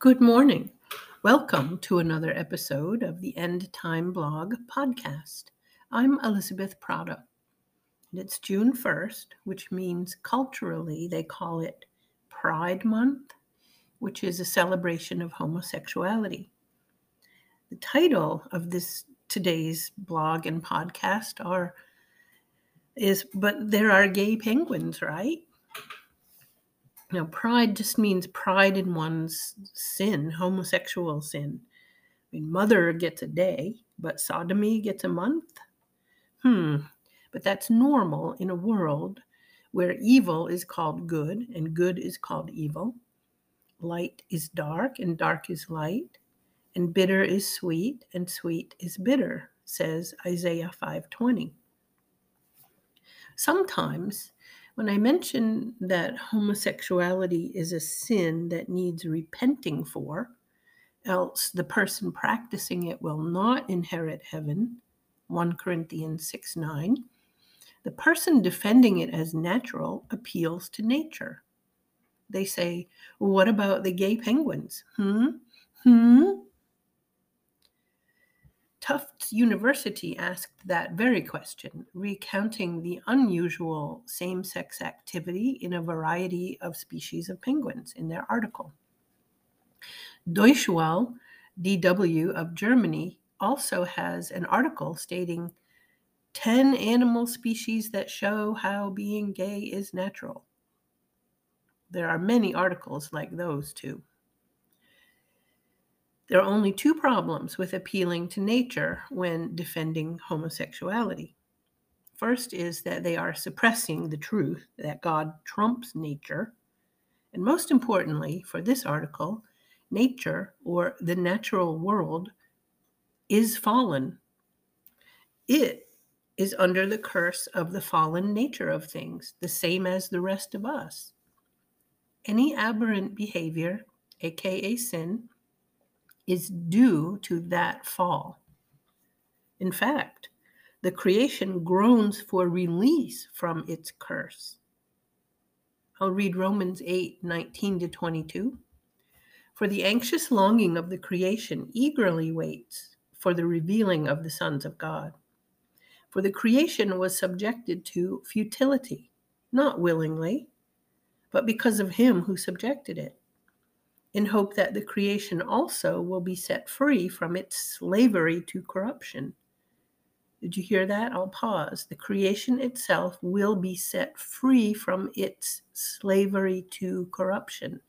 Good morning. Welcome to another episode of the End Time Blog podcast. I'm Elizabeth Prata. And it's June 1st, which means culturally they call it Pride Month, which is a celebration of homosexuality. The title of this today's blog and podcast are is but there are gay penguins, right? Now, pride just means pride in one's sin, homosexual sin. I mean, mother gets a day, but sodomy gets a month? Hmm, but that's normal in a world where evil is called good and good is called evil. Light is dark and dark is light, and bitter is sweet and sweet is bitter, says Isaiah 5:20. Sometimes when I mention that homosexuality is a sin that needs repenting for, else the person practicing it will not inherit heaven, 1 Corinthians 6 9, the person defending it as natural appeals to nature. They say, What about the gay penguins? Hmm? Hmm? Tufts University asked that very question, recounting the unusual same sex activity in a variety of species of penguins in their article. Deutsche Welle DW of Germany also has an article stating 10 animal species that show how being gay is natural. There are many articles like those too. There are only two problems with appealing to nature when defending homosexuality. First is that they are suppressing the truth that God trumps nature. And most importantly, for this article, nature or the natural world is fallen. It is under the curse of the fallen nature of things, the same as the rest of us. Any aberrant behavior, aka sin, is due to that fall. In fact, the creation groans for release from its curse. I'll read Romans 8 19 to 22. For the anxious longing of the creation eagerly waits for the revealing of the sons of God. For the creation was subjected to futility, not willingly, but because of him who subjected it in hope that the creation also will be set free from its slavery to corruption. Did you hear that? I'll pause. The creation itself will be set free from its slavery to corruption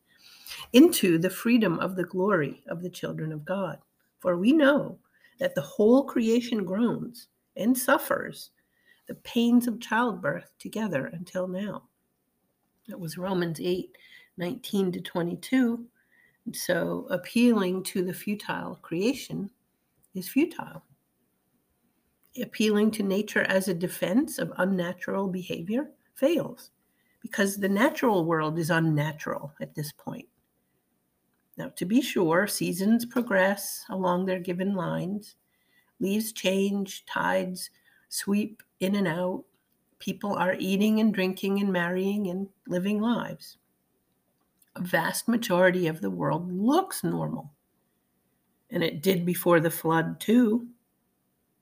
into the freedom of the glory of the children of God. For we know that the whole creation groans and suffers the pains of childbirth together until now. That was Romans 8 19 to 22 so appealing to the futile creation is futile. Appealing to nature as a defense of unnatural behavior fails because the natural world is unnatural at this point. Now, to be sure, seasons progress along their given lines, leaves change, tides sweep in and out, people are eating and drinking and marrying and living lives a vast majority of the world looks normal. And it did before the flood, too,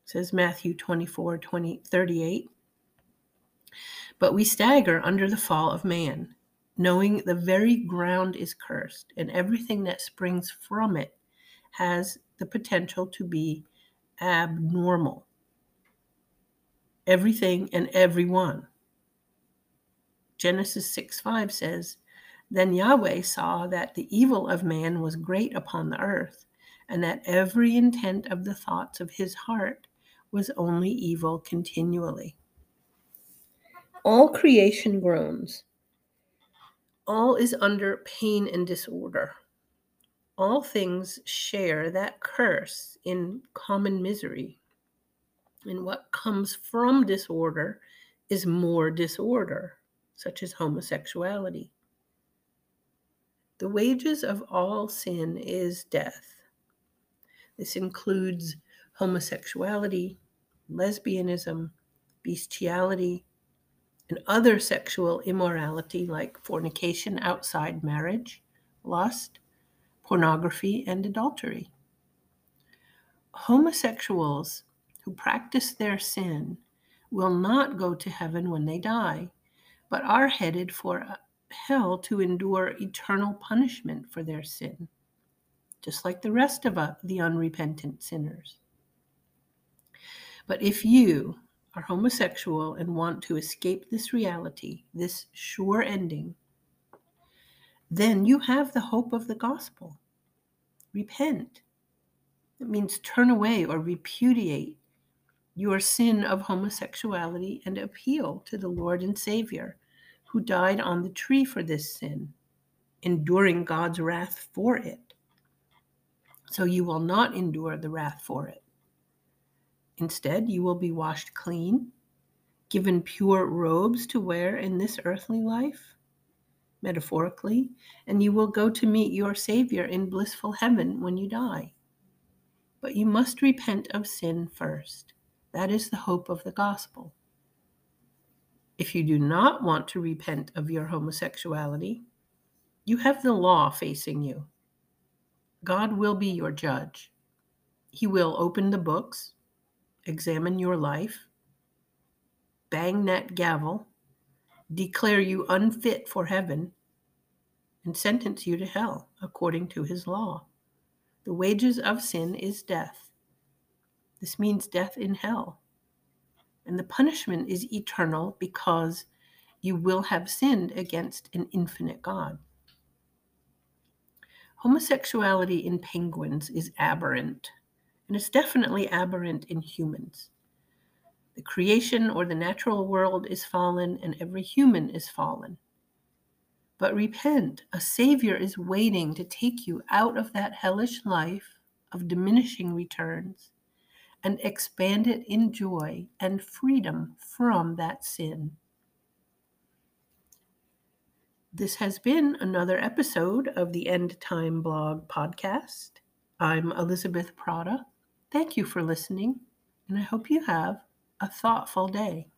says Matthew 24 20, 38. But we stagger under the fall of man, knowing the very ground is cursed, and everything that springs from it has the potential to be abnormal. Everything and everyone. Genesis 6 5 says, then Yahweh saw that the evil of man was great upon the earth, and that every intent of the thoughts of his heart was only evil continually. All creation groans. All is under pain and disorder. All things share that curse in common misery. And what comes from disorder is more disorder, such as homosexuality. The wages of all sin is death. This includes homosexuality, lesbianism, bestiality, and other sexual immorality like fornication outside marriage, lust, pornography, and adultery. Homosexuals who practice their sin will not go to heaven when they die, but are headed for hell to endure eternal punishment for their sin, just like the rest of uh, the unrepentant sinners. But if you are homosexual and want to escape this reality, this sure ending, then you have the hope of the gospel. Repent. It means turn away or repudiate your sin of homosexuality and appeal to the Lord and Savior who died on the tree for this sin, enduring God's wrath for it. So you will not endure the wrath for it. Instead, you will be washed clean, given pure robes to wear in this earthly life, metaphorically, and you will go to meet your Savior in blissful heaven when you die. But you must repent of sin first. That is the hope of the gospel. If you do not want to repent of your homosexuality, you have the law facing you. God will be your judge. He will open the books, examine your life, bang that gavel, declare you unfit for heaven, and sentence you to hell according to his law. The wages of sin is death. This means death in hell. And the punishment is eternal because you will have sinned against an infinite God. Homosexuality in penguins is aberrant, and it's definitely aberrant in humans. The creation or the natural world is fallen, and every human is fallen. But repent. A Savior is waiting to take you out of that hellish life of diminishing returns and expand it in joy and freedom from that sin. This has been another episode of the End Time Blog podcast. I'm Elizabeth Prata. Thank you for listening, and I hope you have a thoughtful day.